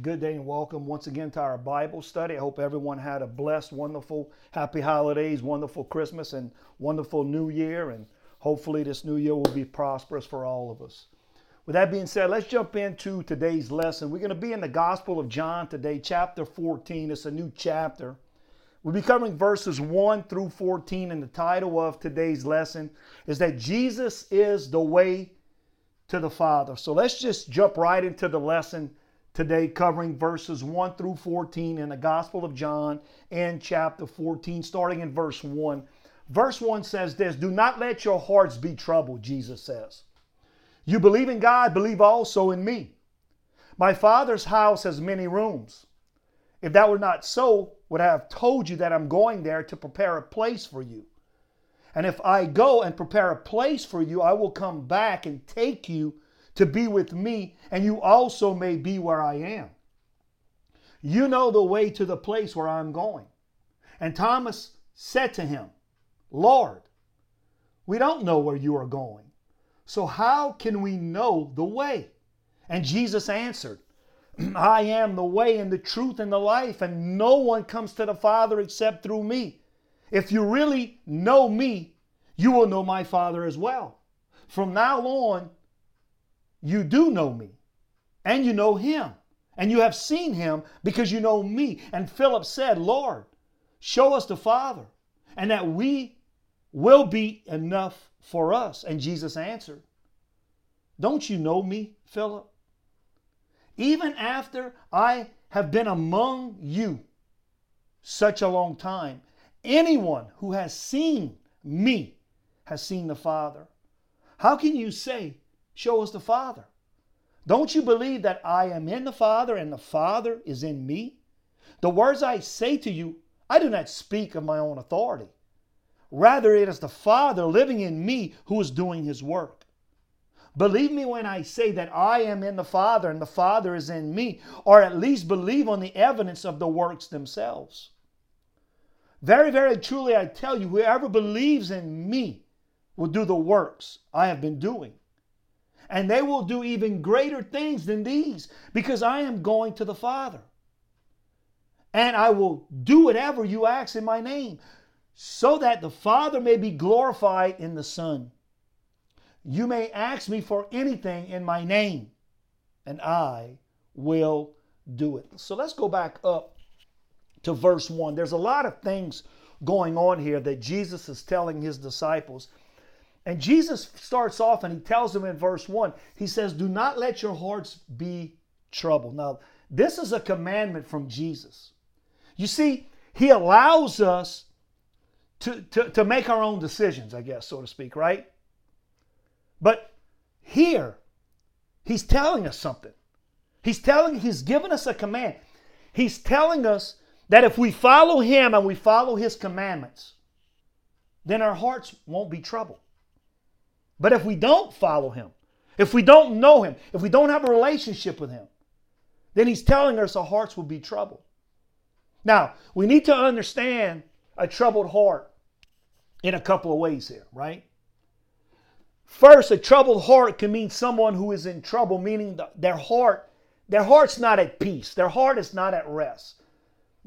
Good day and welcome once again to our Bible study. I hope everyone had a blessed, wonderful, happy holidays, wonderful Christmas, and wonderful New Year. And hopefully, this new year will be prosperous for all of us. With that being said, let's jump into today's lesson. We're going to be in the Gospel of John today, chapter 14. It's a new chapter. We'll be covering verses 1 through 14, and the title of today's lesson is that Jesus is the way to the Father. So let's just jump right into the lesson today, covering verses 1 through 14 in the Gospel of John and chapter 14, starting in verse 1. Verse 1 says this Do not let your hearts be troubled, Jesus says. You believe in God, believe also in me. My Father's house has many rooms. If that were not so, would I have told you that I'm going there to prepare a place for you. And if I go and prepare a place for you, I will come back and take you to be with me, and you also may be where I am. You know the way to the place where I'm going. And Thomas said to him, Lord, we don't know where you are going. So how can we know the way? And Jesus answered, I am the way and the truth and the life, and no one comes to the Father except through me. If you really know me, you will know my Father as well. From now on, you do know me, and you know him, and you have seen him because you know me. And Philip said, Lord, show us the Father, and that we will be enough for us. And Jesus answered, Don't you know me, Philip? Even after I have been among you such a long time, anyone who has seen me has seen the Father. How can you say, Show us the Father? Don't you believe that I am in the Father and the Father is in me? The words I say to you, I do not speak of my own authority. Rather, it is the Father living in me who is doing his work. Believe me when I say that I am in the Father and the Father is in me, or at least believe on the evidence of the works themselves. Very, very truly, I tell you, whoever believes in me will do the works I have been doing. And they will do even greater things than these because I am going to the Father. And I will do whatever you ask in my name so that the Father may be glorified in the Son. You may ask me for anything in my name, and I will do it. So let's go back up to verse 1. There's a lot of things going on here that Jesus is telling his disciples. And Jesus starts off and he tells them in verse 1, he says, Do not let your hearts be troubled. Now, this is a commandment from Jesus. You see, he allows us to, to, to make our own decisions, I guess, so to speak, right? But here, he's telling us something. He's telling, he's given us a command. He's telling us that if we follow him and we follow his commandments, then our hearts won't be troubled. But if we don't follow him, if we don't know him, if we don't have a relationship with him, then he's telling us our hearts will be troubled. Now, we need to understand a troubled heart in a couple of ways here, right? First, a troubled heart can mean someone who is in trouble, meaning their heart, their heart's not at peace. Their heart is not at rest.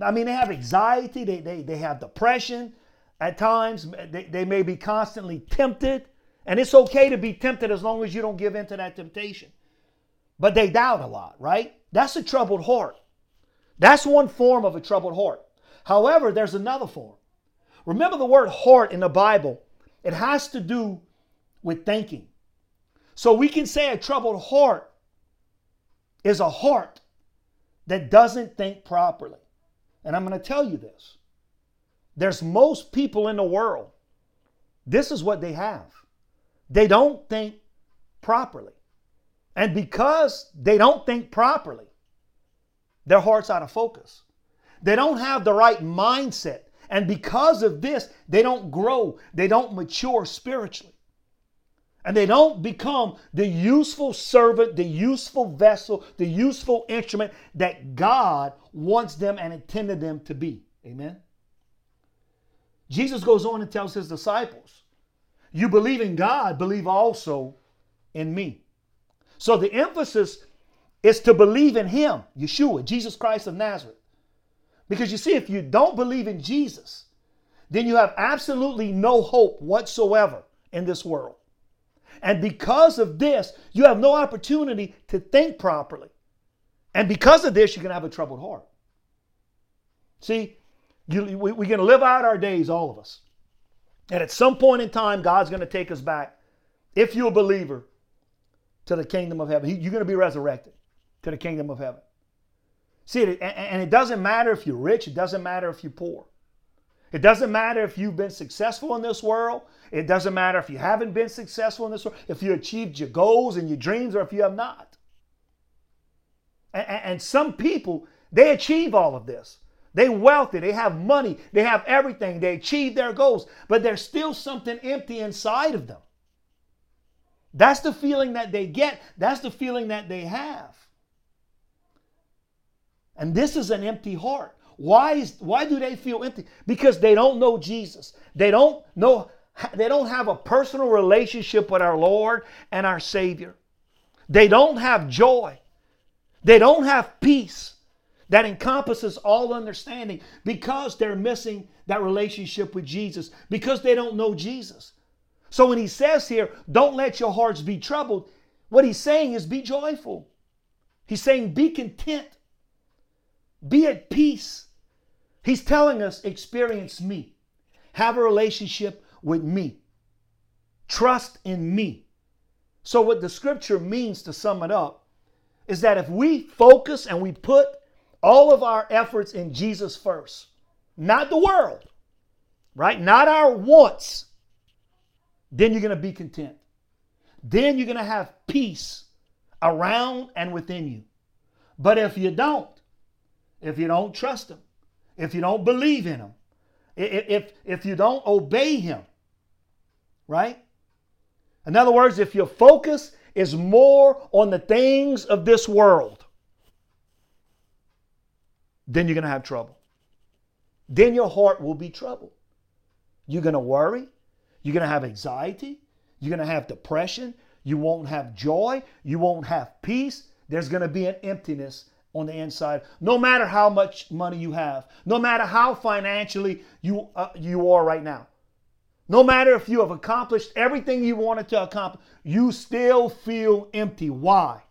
I mean, they have anxiety, they, they, they have depression. At times, they, they may be constantly tempted. And it's okay to be tempted as long as you don't give in to that temptation. But they doubt a lot, right? That's a troubled heart. That's one form of a troubled heart. However, there's another form. Remember the word heart in the Bible, it has to do with thinking. So we can say a troubled heart is a heart that doesn't think properly. And I'm going to tell you this. There's most people in the world, this is what they have. They don't think properly. And because they don't think properly, their heart's out of focus. They don't have the right mindset. And because of this, they don't grow, they don't mature spiritually. And they don't become the useful servant, the useful vessel, the useful instrument that God wants them and intended them to be. Amen. Jesus goes on and tells his disciples, You believe in God, believe also in me. So the emphasis is to believe in him, Yeshua, Jesus Christ of Nazareth. Because you see, if you don't believe in Jesus, then you have absolutely no hope whatsoever in this world. And because of this, you have no opportunity to think properly. And because of this, you're going to have a troubled heart. See, you, we, we're going to live out our days, all of us. And at some point in time, God's going to take us back, if you're a believer, to the kingdom of heaven. You're going to be resurrected to the kingdom of heaven. See, and it doesn't matter if you're rich, it doesn't matter if you're poor. It doesn't matter if you've been successful in this world. It doesn't matter if you haven't been successful in this world, if you achieved your goals and your dreams, or if you have not. And, some people, they achieve all of this. They wealthy, they have money, they have everything, they achieve their goals, but there's still something empty inside of them. That's the feeling that they get, that's the feeling that they have. And this is an empty heart. Why is why do they feel empty? Because they don't know Jesus. They don't know they don't have a personal relationship with our Lord and our Savior. They don't have joy. They don't have peace that encompasses all understanding because they're missing that relationship with Jesus, because they don't know Jesus. So when he says here, don't let your hearts be troubled, what he's saying is be joyful. He's saying be content, be at peace. He's telling us experience me, have a relationship with me, trust in me. So, what the scripture means to sum it up is that if we focus and we put all of our efforts in Jesus first, not the world, right? Not our wants, then you're going to be content. Then you're going to have peace around and within you. But if you don't, if you don't trust Him, if you don't believe in Him, if, if you don't obey Him, right? In other words, if your focus is more on the things of this world, then you're going to have trouble. Then your heart will be troubled. You're going to worry. You're going to have anxiety. You're going to have depression. You won't have joy. You won't have peace. There's going to be an emptiness on the inside. No matter how much money you have, no matter how financially you, uh, you are right now, no matter if you have accomplished everything you wanted to accomplish, you still feel empty. Why?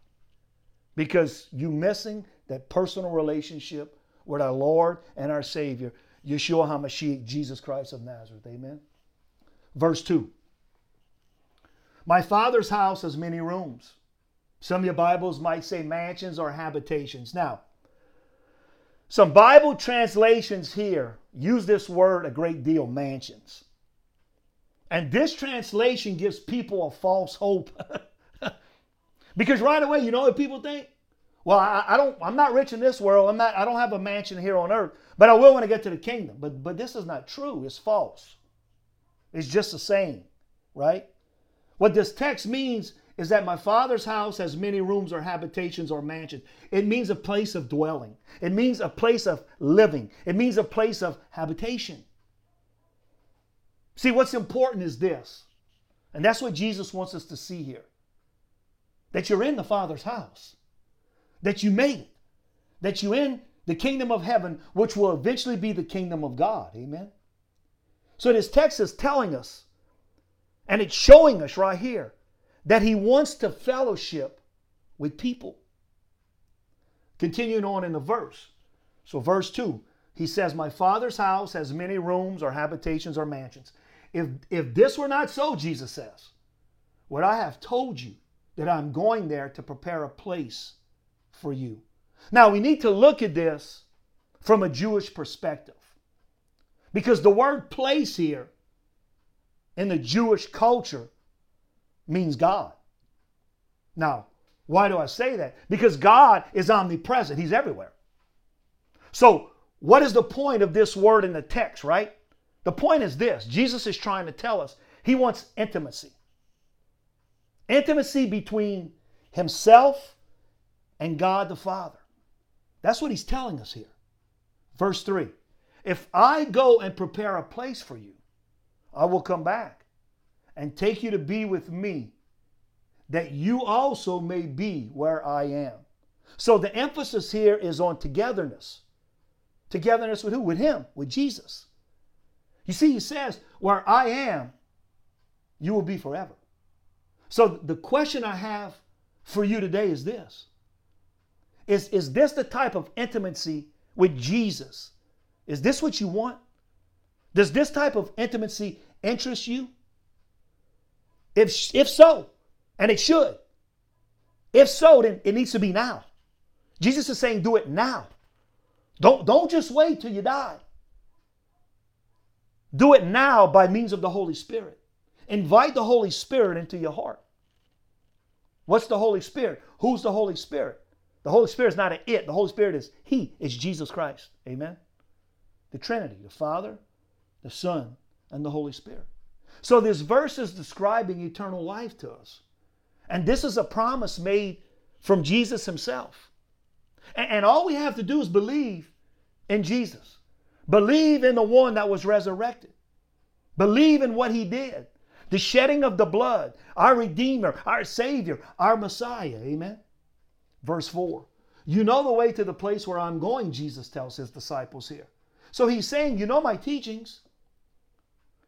Because you're missing that personal relationship with our Lord and our Savior, Yeshua HaMashiach, Jesus Christ of Nazareth. Amen. Verse 2. My Father's house has many rooms. Some of your Bibles might say mansions or habitations. Now, some Bible translations here use this word a great deal mansions. And this translation gives people a false hope. because right away, you know what people think? Well, I, I, don't. I'm not rich in this world. I'm not. I don't have a mansion here on earth, but I will when I get to the kingdom. But but this is not true. It's false. It's just the same, right? What this text means is that my father's house has many rooms or habitations or mansions. It means a place of dwelling. It means a place of living. It means a place of habitation. See, what's important is this, and that's what Jesus wants us to see here that you're in the Father's house that you made that you're in the kingdom of heaven, which will eventually be the kingdom of God. Amen. So this text is telling us, and it's showing us right here, that he wants to fellowship with people. Continuing on in the verse. So, verse 2, he says, My father's house has many rooms or habitations or mansions. If, if this were not so, Jesus says, would I have told you that I'm going there to prepare a place for you. Now, we need to look at this from a Jewish perspective because the word place here in the Jewish culture means God. Now, why do I say that? Because God is omnipresent, He's everywhere. So, what is the point of this word in the text, right? The point is this Jesus is trying to tell us He wants intimacy. Intimacy between Himself and God the Father. That's what he's telling us here. Verse 3 If I go and prepare a place for you, I will come back and take you to be with me, that you also may be where I am. So the emphasis here is on togetherness. Togetherness with who? With Him, with Jesus. You see, He says, Where I am, you will be forever. So the question I have for you today is this Is, is this the type of intimacy with Jesus? Is this what you want? Does this type of intimacy interest you? If, if so, and it should, if so, then it needs to be now. Jesus is saying, do it now. Don't, don't just wait till you die. Do it now by means of the Holy Spirit. Invite the Holy Spirit into your heart. What's the Holy Spirit? Who's the Holy Spirit? The Holy Spirit is not an it. The Holy Spirit is He. It's Jesus Christ. Amen. The Trinity, the Father, the Son, and the Holy Spirit. So this verse is describing eternal life to us. And this is a promise made from Jesus Himself. And, and all we have to do is believe in Jesus. Believe in the one that was resurrected. Believe in what he did. The shedding of the blood, our Redeemer, our Savior, our Messiah. Amen. Verse 4. You know the way to the place where I'm going, Jesus tells his disciples here. So he's saying, You know my teachings.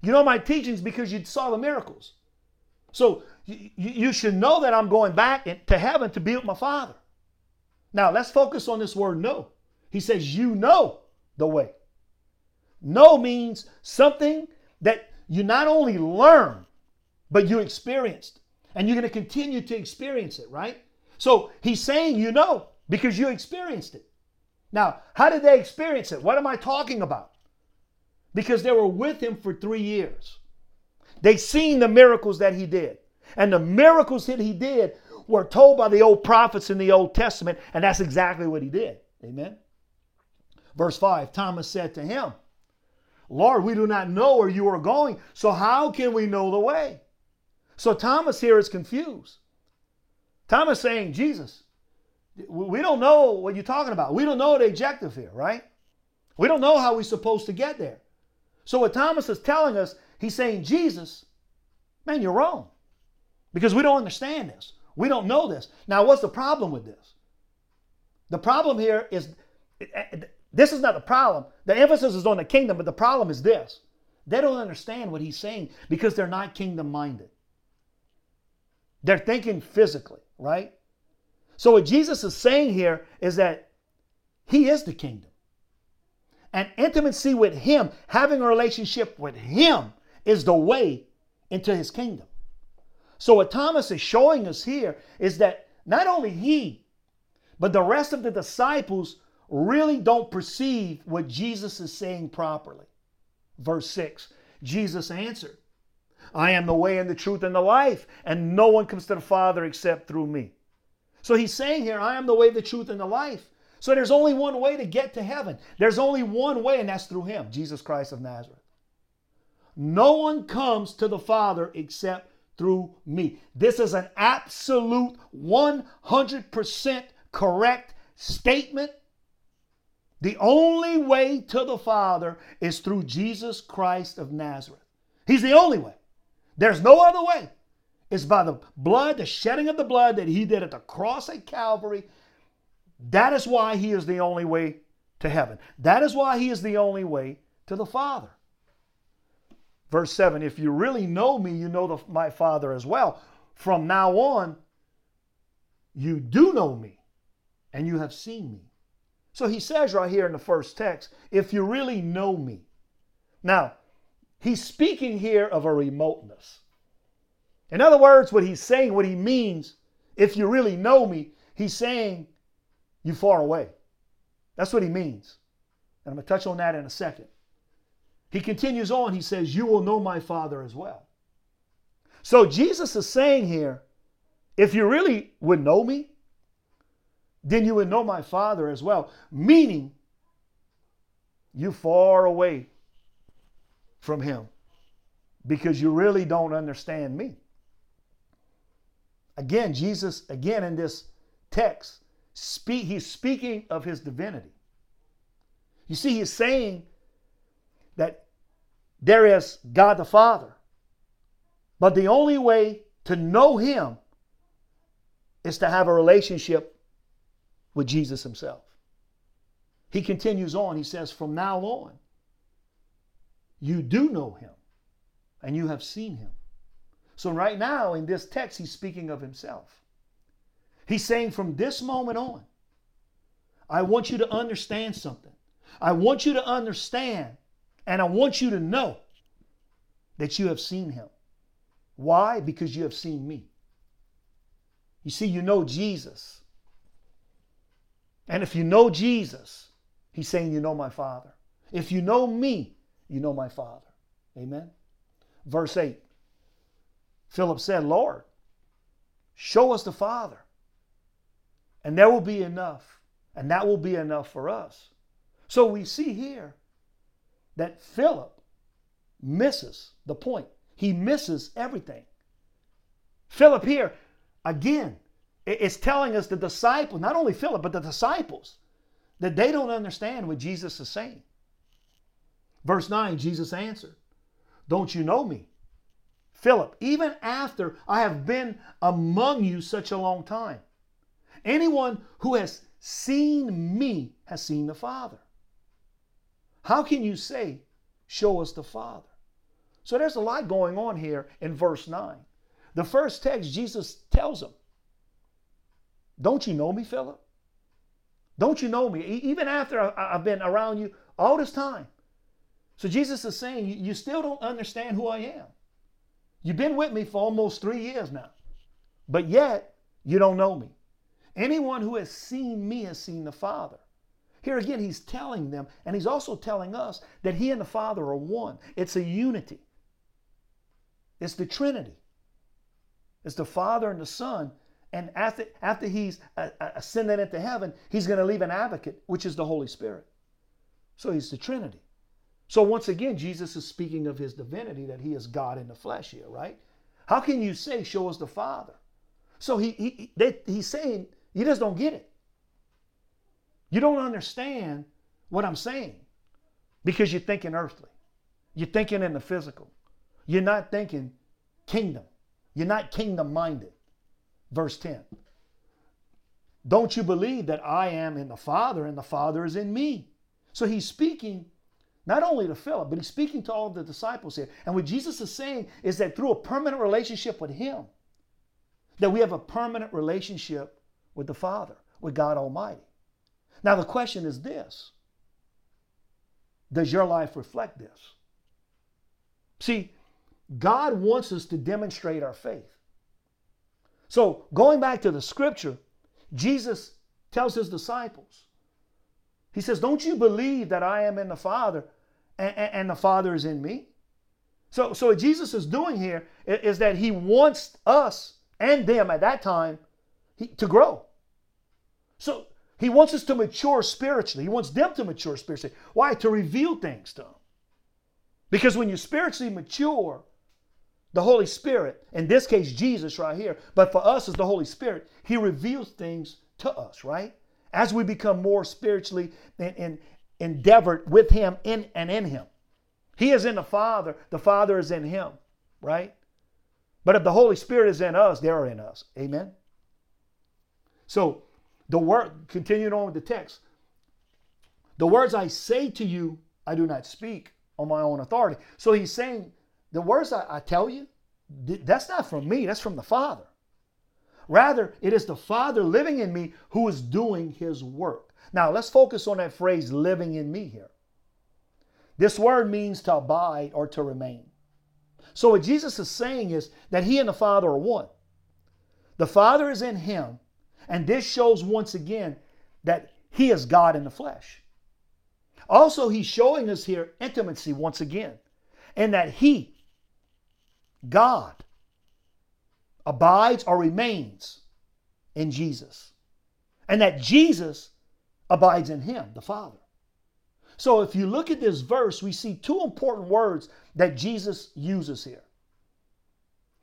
You know my teachings because you saw the miracles. So you, you should know that I'm going back to heaven to be with my Father. Now let's focus on this word know. He says, You know the way. Know means something that you not only learn, but you experienced. And you're going to continue to experience it, right? So he's saying you know because you experienced it. Now, how did they experience it? What am I talking about? Because they were with him for three years. They seen the miracles that he did. And the miracles that he did were told by the old prophets in the Old Testament, and that's exactly what he did. Amen. Verse 5 Thomas said to him, Lord, we do not know where you are going, so how can we know the way? So Thomas here is confused. Thomas saying, Jesus, we don't know what you're talking about. We don't know the objective here, right? We don't know how we're supposed to get there. So what Thomas is telling us, he's saying, Jesus, man, you're wrong. Because we don't understand this. We don't know this. Now, what's the problem with this? The problem here is this is not the problem. The emphasis is on the kingdom, but the problem is this. They don't understand what he's saying because they're not kingdom minded. They're thinking physically, right? So, what Jesus is saying here is that he is the kingdom. And intimacy with him, having a relationship with him, is the way into his kingdom. So, what Thomas is showing us here is that not only he, but the rest of the disciples really don't perceive what Jesus is saying properly. Verse 6 Jesus answered, I am the way and the truth and the life, and no one comes to the Father except through me. So he's saying here, I am the way, the truth, and the life. So there's only one way to get to heaven. There's only one way, and that's through him, Jesus Christ of Nazareth. No one comes to the Father except through me. This is an absolute 100% correct statement the only way to the Father is through Jesus Christ of Nazareth. He's the only way. There's no other way. It's by the blood, the shedding of the blood that he did at the cross at Calvary. That is why he is the only way to heaven. That is why he is the only way to the Father. Verse 7 If you really know me, you know the, my Father as well. From now on, you do know me and you have seen me. So he says right here in the first text, if you really know me. Now, he's speaking here of a remoteness. In other words, what he's saying, what he means, if you really know me, he's saying you far away. That's what he means. And I'm going to touch on that in a second. He continues on, he says, You will know my Father as well. So Jesus is saying here, if you really would know me, then you would know my Father as well. Meaning, you far away from Him because you really don't understand me. Again, Jesus, again in this text, speak, he's speaking of his divinity. You see, he's saying that there is God the Father, but the only way to know him is to have a relationship with Jesus himself. He continues on. He says, From now on, you do know him and you have seen him. So, right now in this text, he's speaking of himself. He's saying, From this moment on, I want you to understand something. I want you to understand and I want you to know that you have seen him. Why? Because you have seen me. You see, you know Jesus. And if you know Jesus, he's saying, You know my Father. If you know me, you know my Father. Amen. Verse 8 Philip said, Lord, show us the Father, and there will be enough, and that will be enough for us. So we see here that Philip misses the point. He misses everything. Philip here, again, it's telling us the disciples, not only Philip, but the disciples, that they don't understand what Jesus is saying. Verse 9, Jesus answered, Don't you know me? Philip, even after I have been among you such a long time, anyone who has seen me has seen the Father. How can you say, Show us the Father? So there's a lot going on here in verse 9. The first text, Jesus tells him, Don't you know me, Philip? Don't you know me? Even after I've been around you all this time. So Jesus is saying, You still don't understand who I am. You've been with me for almost three years now, but yet you don't know me. Anyone who has seen me has seen the Father. Here again, he's telling them, and he's also telling us that he and the Father are one. It's a unity. It's the Trinity. It's the Father and the Son. And after, after he's uh, uh, ascended into heaven, he's going to leave an advocate, which is the Holy Spirit. So he's the Trinity. So once again, Jesus is speaking of his divinity, that he is God in the flesh here, right? How can you say, show us the Father? So he, he they, he's saying, you just don't get it. You don't understand what I'm saying because you're thinking earthly. You're thinking in the physical. You're not thinking kingdom. You're not kingdom minded. Verse 10. Don't you believe that I am in the Father and the Father is in me? So he's speaking not only to Philip, but he's speaking to all of the disciples here. And what Jesus is saying is that through a permanent relationship with him, that we have a permanent relationship with the Father, with God Almighty. Now, the question is this Does your life reflect this? See, God wants us to demonstrate our faith. So, going back to the scripture, Jesus tells his disciples, He says, Don't you believe that I am in the Father and, and the Father is in me? So, so what Jesus is doing here is that He wants us and them at that time to grow. So, He wants us to mature spiritually. He wants them to mature spiritually. Why? To reveal things to them. Because when you spiritually mature, the Holy Spirit, in this case, Jesus right here, but for us as the Holy Spirit, He reveals things to us, right? As we become more spiritually in, in, endeavored with Him in and in Him. He is in the Father, the Father is in Him, right? But if the Holy Spirit is in us, they're in us. Amen? So, the word, continuing on with the text, the words I say to you, I do not speak on my own authority. So he's saying the words I, I tell you, that's not from me, that's from the Father. Rather, it is the Father living in me who is doing his work. Now, let's focus on that phrase, living in me here. This word means to abide or to remain. So, what Jesus is saying is that he and the Father are one. The Father is in him, and this shows once again that he is God in the flesh. Also, he's showing us here intimacy once again, and that he, God abides or remains in Jesus, and that Jesus abides in him, the Father. So if you look at this verse, we see two important words that Jesus uses here.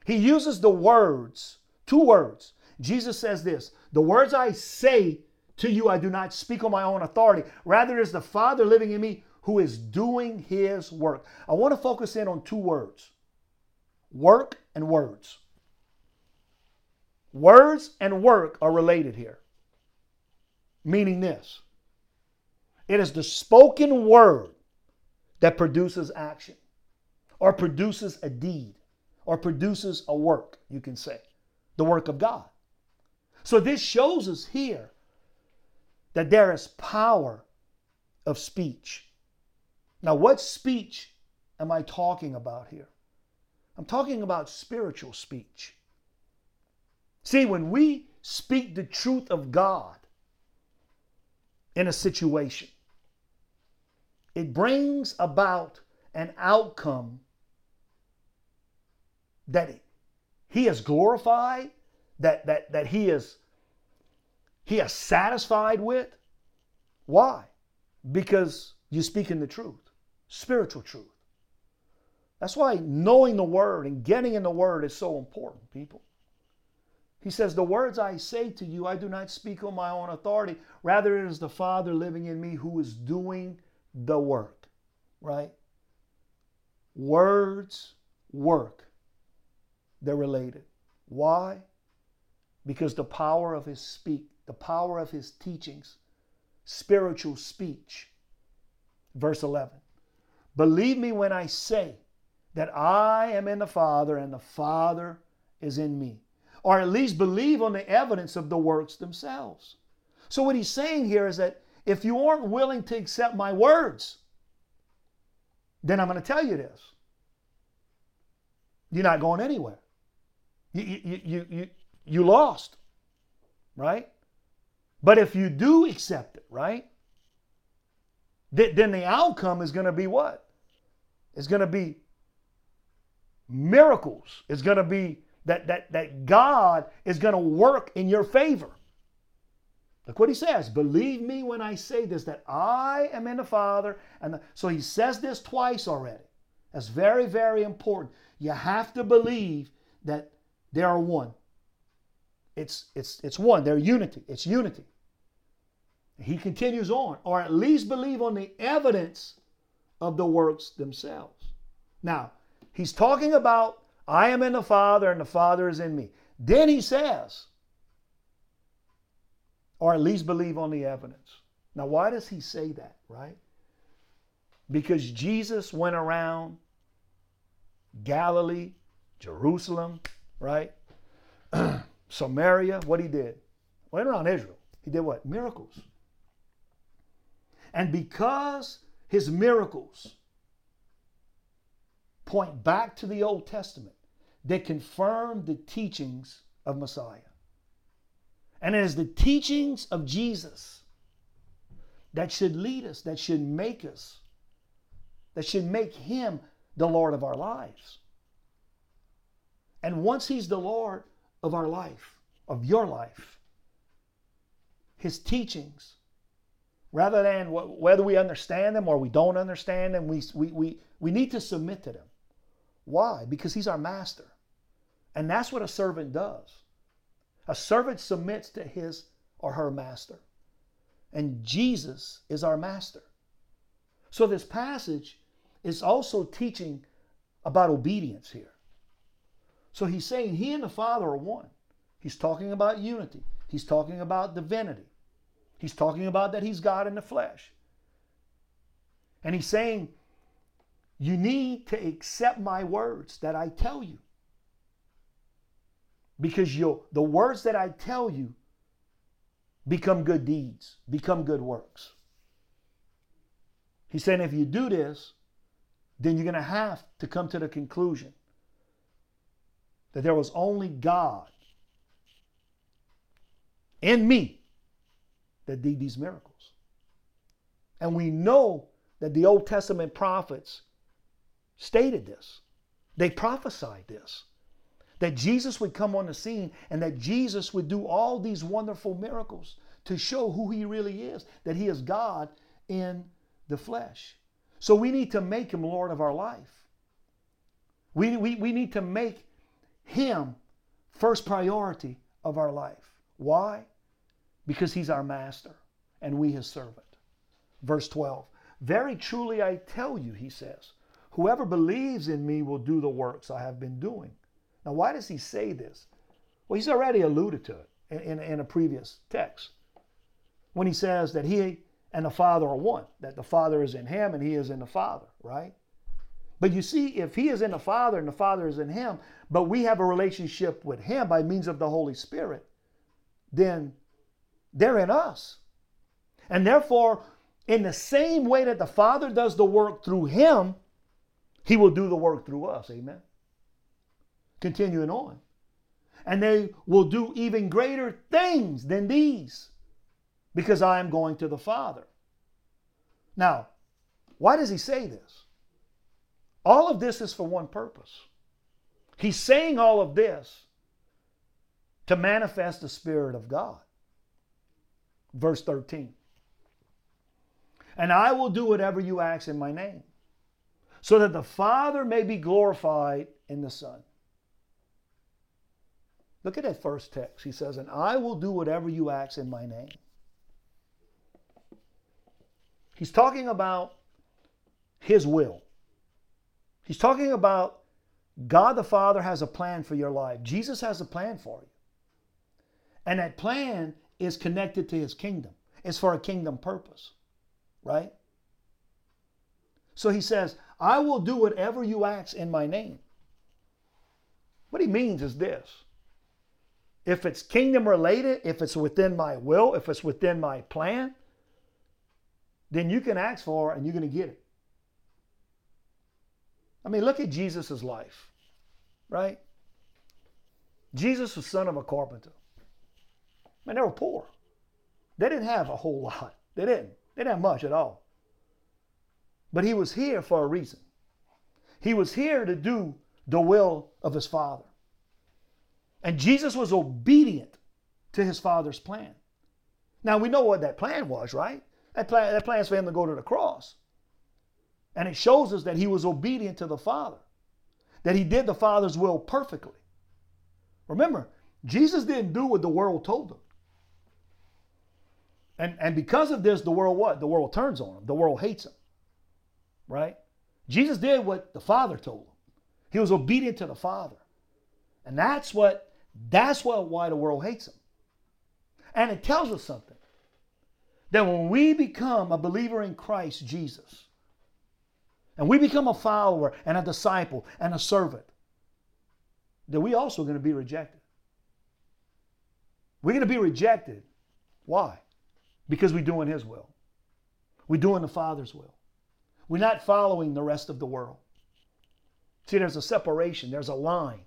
He uses the words, two words. Jesus says this The words I say to you, I do not speak on my own authority. Rather, it is the Father living in me who is doing his work. I want to focus in on two words work and words. Words and work are related here. Meaning this it is the spoken word that produces action or produces a deed or produces a work, you can say, the work of God. So this shows us here that there is power of speech. Now, what speech am I talking about here? I'm talking about spiritual speech. See, when we speak the truth of God in a situation, it brings about an outcome that he is glorified, that, that, that he is he is satisfied with. Why? Because you're speaking the truth, spiritual truth. That's why knowing the word and getting in the word is so important, people. He says, The words I say to you, I do not speak on my own authority. Rather, it is the Father living in me who is doing the work, right? Words work. They're related. Why? Because the power of his speak, the power of his teachings, spiritual speech. Verse 11. Believe me when I say that I am in the Father and the Father is in me. Or at least believe on the evidence of the works themselves. So, what he's saying here is that if you aren't willing to accept my words, then I'm going to tell you this. You're not going anywhere. You, you, you, you, you lost, right? But if you do accept it, right? Then the outcome is going to be what? It's going to be miracles. It's going to be that, that, that God is going to work in your favor. Look what he says. Believe me when I say this, that I am in the Father. And the, so he says this twice already. That's very, very important. You have to believe that they are one. It's, it's, it's one. They're unity. It's unity. He continues on, or at least believe on the evidence of the works themselves. Now, he's talking about, I am in the Father and the Father is in me. Then he says, or at least believe on the evidence. Now, why does he say that, right? Because Jesus went around Galilee, Jerusalem, right? Samaria, what he did? Went around Israel. He did what? Miracles. And because his miracles point back to the Old Testament, that confirm the teachings of Messiah. And it is the teachings of Jesus that should lead us, that should make us, that should make him the Lord of our lives. And once he's the Lord of our life, of your life, his teachings, rather than whether we understand them or we don't understand them, we, we, we, we need to submit to them. Why? Because he's our master. And that's what a servant does. A servant submits to his or her master. And Jesus is our master. So this passage is also teaching about obedience here. So he's saying he and the Father are one. He's talking about unity. He's talking about divinity. He's talking about that he's God in the flesh. And he's saying, You need to accept my words that I tell you because you'll, the words that I tell you become good deeds, become good works. He's saying if you do this, then you're going to have to come to the conclusion that there was only God and me that did these miracles. And we know that the Old Testament prophets stated this. They prophesied this that Jesus would come on the scene and that Jesus would do all these wonderful miracles to show who he really is, that he is God in the flesh. So we need to make him Lord of our life. We, we, we need to make him first priority of our life. Why? Because he's our master and we his servant. Verse 12 Very truly I tell you, he says, whoever believes in me will do the works I have been doing now, why does he say this? Well, he's already alluded to it in, in, in a previous text. when he says that he and the Father are one, that the Father is in him and he is in the Father, right? But you see, if he is in the Father and the Father is in him, but we have a relationship with him by means of the Holy Spirit, then they're in us. And therefore, in the same way that the Father does the work through him, he will do the work through us. Amen. Continuing on. And they will do even greater things than these because I am going to the Father. Now, why does he say this? All of this is for one purpose. He's saying all of this to manifest the Spirit of God. Verse 13. And I will do whatever you ask in my name, so that the Father may be glorified in the Son. Look at that first text. He says, And I will do whatever you ask in my name. He's talking about his will. He's talking about God the Father has a plan for your life. Jesus has a plan for you. And that plan is connected to his kingdom. It's for a kingdom purpose, right? So he says, I will do whatever you ask in my name. What he means is this if it's kingdom related, if it's within my will, if it's within my plan, then you can ask for it and you're going to get it. I mean, look at Jesus' life, right? Jesus was son of a carpenter. Man, they were poor. They didn't have a whole lot. They didn't. They didn't have much at all. But he was here for a reason. He was here to do the will of his Father. And Jesus was obedient to his Father's plan. Now we know what that plan was, right? That plan, that plan is for him to go to the cross. And it shows us that he was obedient to the Father, that he did the Father's will perfectly. Remember, Jesus didn't do what the world told him. And, and because of this, the world what? The world turns on him. The world hates him. Right? Jesus did what the Father told him. He was obedient to the Father. And that's what that's what why the world hates him. And it tells us something. That when we become a believer in Christ Jesus, and we become a follower and a disciple and a servant, that we also going to be rejected. We're going to be rejected. Why? Because we're doing His will. We're doing the Father's will. We're not following the rest of the world. See, there's a separation, there's a line.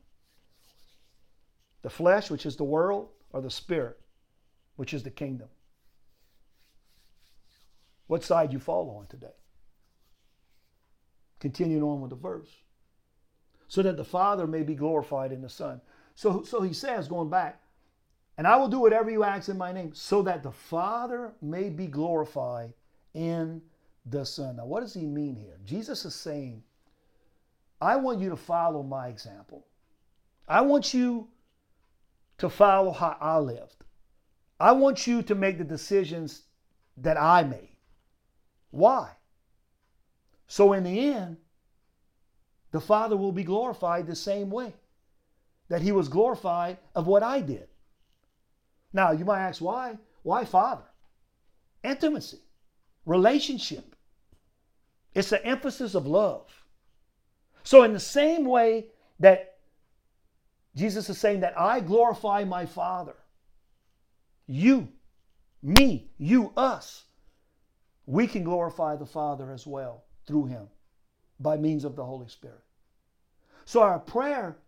The flesh, which is the world, or the spirit, which is the kingdom. What side you fall on today? Continuing on with the verse. So that the Father may be glorified in the Son. So, so he says, going back, and I will do whatever you ask in my name, so that the Father may be glorified in the Son. Now, what does he mean here? Jesus is saying, I want you to follow my example. I want you to follow how I lived. I want you to make the decisions that I made. Why? So, in the end, the Father will be glorified the same way that He was glorified of what I did. Now, you might ask, why? Why Father? Intimacy, relationship. It's the emphasis of love. So, in the same way that Jesus is saying that I glorify my Father, you, me, you, us, we can glorify the Father as well through Him by means of the Holy Spirit. So, our prayer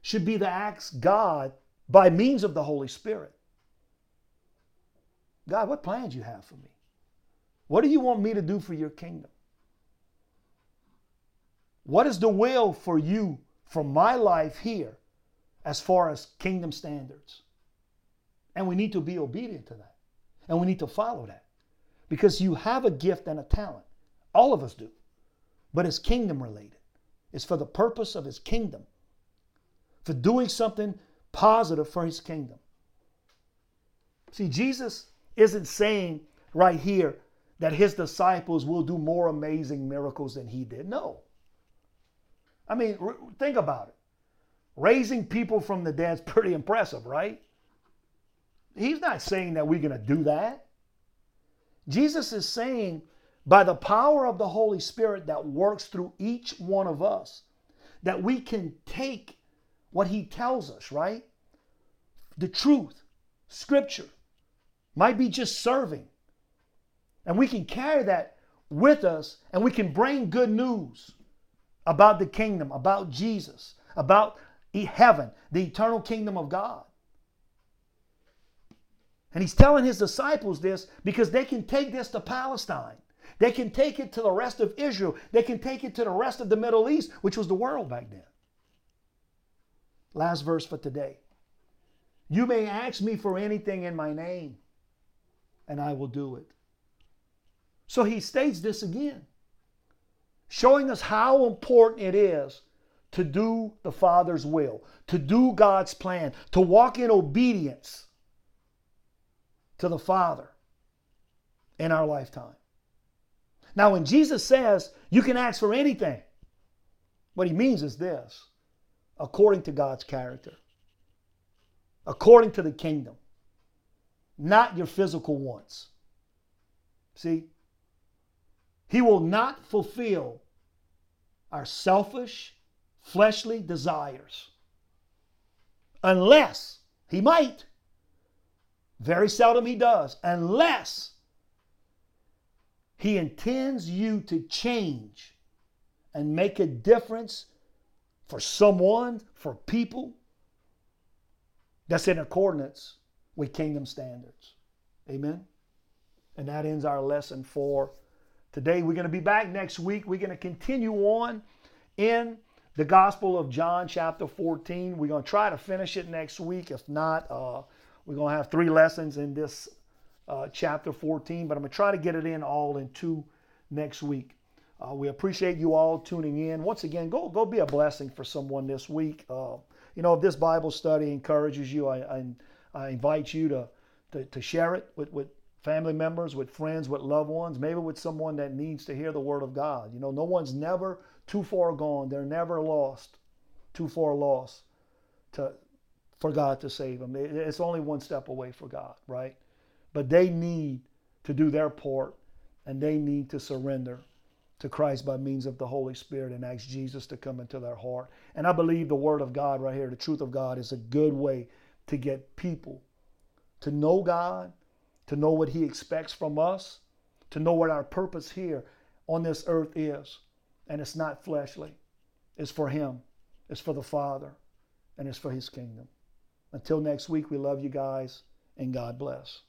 should be to ask God by means of the Holy Spirit God, what plans you have for me? What do you want me to do for your kingdom? What is the will for you for my life here as far as kingdom standards? And we need to be obedient to that. And we need to follow that. Because you have a gift and a talent. All of us do. But it's kingdom related. It's for the purpose of his kingdom. For doing something positive for his kingdom. See, Jesus isn't saying right here that his disciples will do more amazing miracles than he did. No. I mean, think about it. Raising people from the dead is pretty impressive, right? He's not saying that we're going to do that. Jesus is saying, by the power of the Holy Spirit that works through each one of us, that we can take what He tells us, right? The truth, Scripture, might be just serving. And we can carry that with us and we can bring good news about the kingdom, about Jesus, about heaven, the eternal kingdom of God. And he's telling his disciples this because they can take this to Palestine. They can take it to the rest of Israel. They can take it to the rest of the Middle East, which was the world back then. Last verse for today. You may ask me for anything in my name, and I will do it. So he states this again, showing us how important it is to do the Father's will, to do God's plan, to walk in obedience to the Father in our lifetime. Now, when Jesus says you can ask for anything, what he means is this according to God's character, according to the kingdom, not your physical wants. See? He will not fulfill our selfish, fleshly desires unless he might. Very seldom he does, unless he intends you to change and make a difference for someone, for people that's in accordance with kingdom standards. Amen. And that ends our lesson for today. We're going to be back next week. We're going to continue on in the Gospel of John, chapter 14. We're going to try to finish it next week. If not, uh, we're going to have three lessons in this uh, chapter 14, but I'm going to try to get it in all in two next week. Uh, we appreciate you all tuning in. Once again, go go be a blessing for someone this week. Uh, you know, if this Bible study encourages you, I, I, I invite you to, to, to share it with, with family members, with friends, with loved ones, maybe with someone that needs to hear the Word of God. You know, no one's never too far gone. They're never lost, too far lost to for God to save them. It's only one step away for God, right? But they need to do their part and they need to surrender to Christ by means of the Holy Spirit and ask Jesus to come into their heart. And I believe the Word of God right here, the truth of God, is a good way to get people to know God, to know what He expects from us, to know what our purpose here on this earth is. And it's not fleshly, it's for Him, it's for the Father, and it's for His kingdom. Until next week, we love you guys, and God bless.